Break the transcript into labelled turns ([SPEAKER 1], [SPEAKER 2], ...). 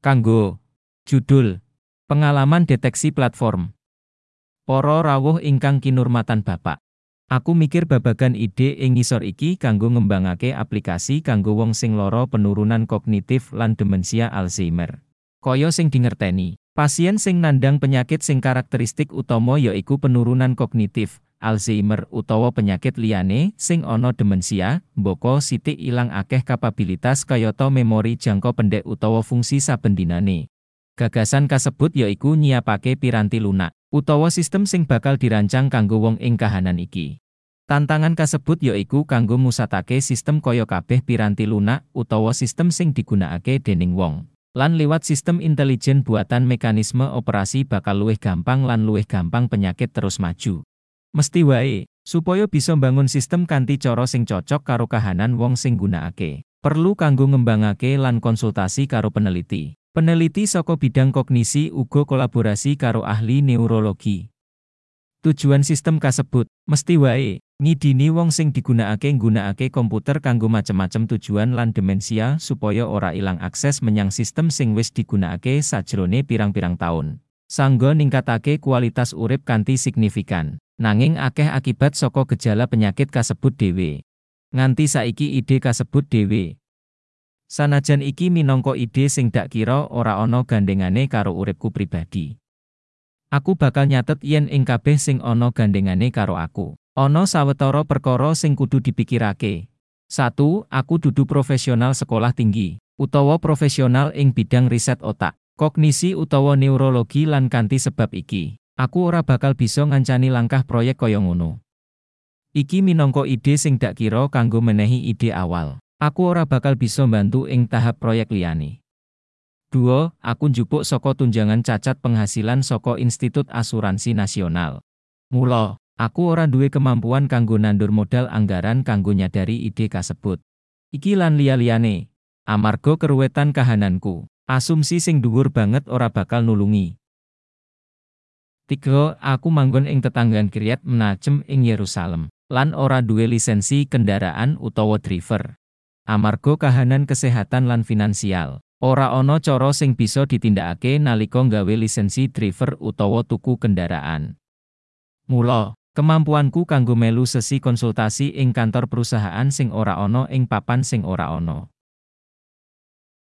[SPEAKER 1] Kanggo judul Pengalaman deteksi platform. Para rawuh ingkang kinurmatan Bapak. Aku mikir babagan ide ing ngisor iki kanggo ngembangake aplikasi kanggo wong sing lara penurunan kognitif lan demensia Alzheimer. Kaya sing dingerteni, pasien sing nandang penyakit sing karakteristik utama yaiku penurunan kognitif, Alzheimer utawa penyakit liyane sing ana demensia, mboko sithik ilang akeh kapabilitas kayata memori jangka pendek utawa fungsi saben dinane. Gagasan kasebut yaiku nyiapake piranti lunak utawa sistem sing bakal dirancang kanggo wong ing kahanan iki. Tantangan kasebut yaiku kanggo musatake sistem kaya kabeh piranti lunak utawa sistem sing digunakake dening wong. Lan liwat sistem intelijen buatan mekanisme operasi bakal luwih gampang lan luwih gampang penyakit terus maju. Mesti wae, supaya bisa bangun sistem kanthi cara sing cocok karo kahanan wong sing gunakake. Perlu kanggo ngembangake lan konsultasi karo peneliti. Peneliti saka bidang kognisi uga kolaborasi karo ahli neurologi. Tujuan sistem kasebut, mesti wae, ngidini wong sing digunakake nggunakake komputer kanggo macem-macem tujuan lan demensia supaya ora ilang akses menyang sistem sing wis digunakake sajrone pirang-pirang taun. Sangga ningkatake kualitas urip kanthi signifikan. Nanging akeh akibat saka gejala penyakit kasebut dhewe. Nganti saiki ide kasebut dhewe. Sanajan iki minangka ide sing dak kira ora ana gandengane karo uripku pribadi. Aku bakal nyatet yen ing kabeh sing ana gandengane karo aku. Ana sawetara perkara sing kudu dipikirake. Satu, aku dudu profesional sekolah tinggi, utawa profesional ing bidang riset otak, kognisi utawa neurologi lan kanthi sebab iki. Aku ora bakal bisa ngancani langkah proyek kaya ngono. Iki minangka ide sing dak kira kanggo menehi ide awal. Aku ora bakal bisa bantu ing tahap proyek liyane. 2. Aku njupuk saka tunjangan cacat penghasilan saka Institut Asuransi Nasional. Mula, aku ora duwe kemampuan kanggo nandur modal anggaran kanggo nyadari ide kasebut. Iki lan liya-liyane. Amarga keruwetan kahananku, asumsi sing dhuwur banget ora bakal nulungi. Tiga, aku manggon ing tetanggan Kiryat Menacem ing Yerusalem, lan ora duwe lisensi kendaraan utawa driver. Amarga kahanan kesehatan lan finansial, ora ana cara sing bisa ditindakake nalika nggawe lisensi driver utawa tuku kendaraan. Mula, kemampuanku kanggo melu sesi konsultasi ing kantor perusahaan sing ora ana ing papan sing ora ana.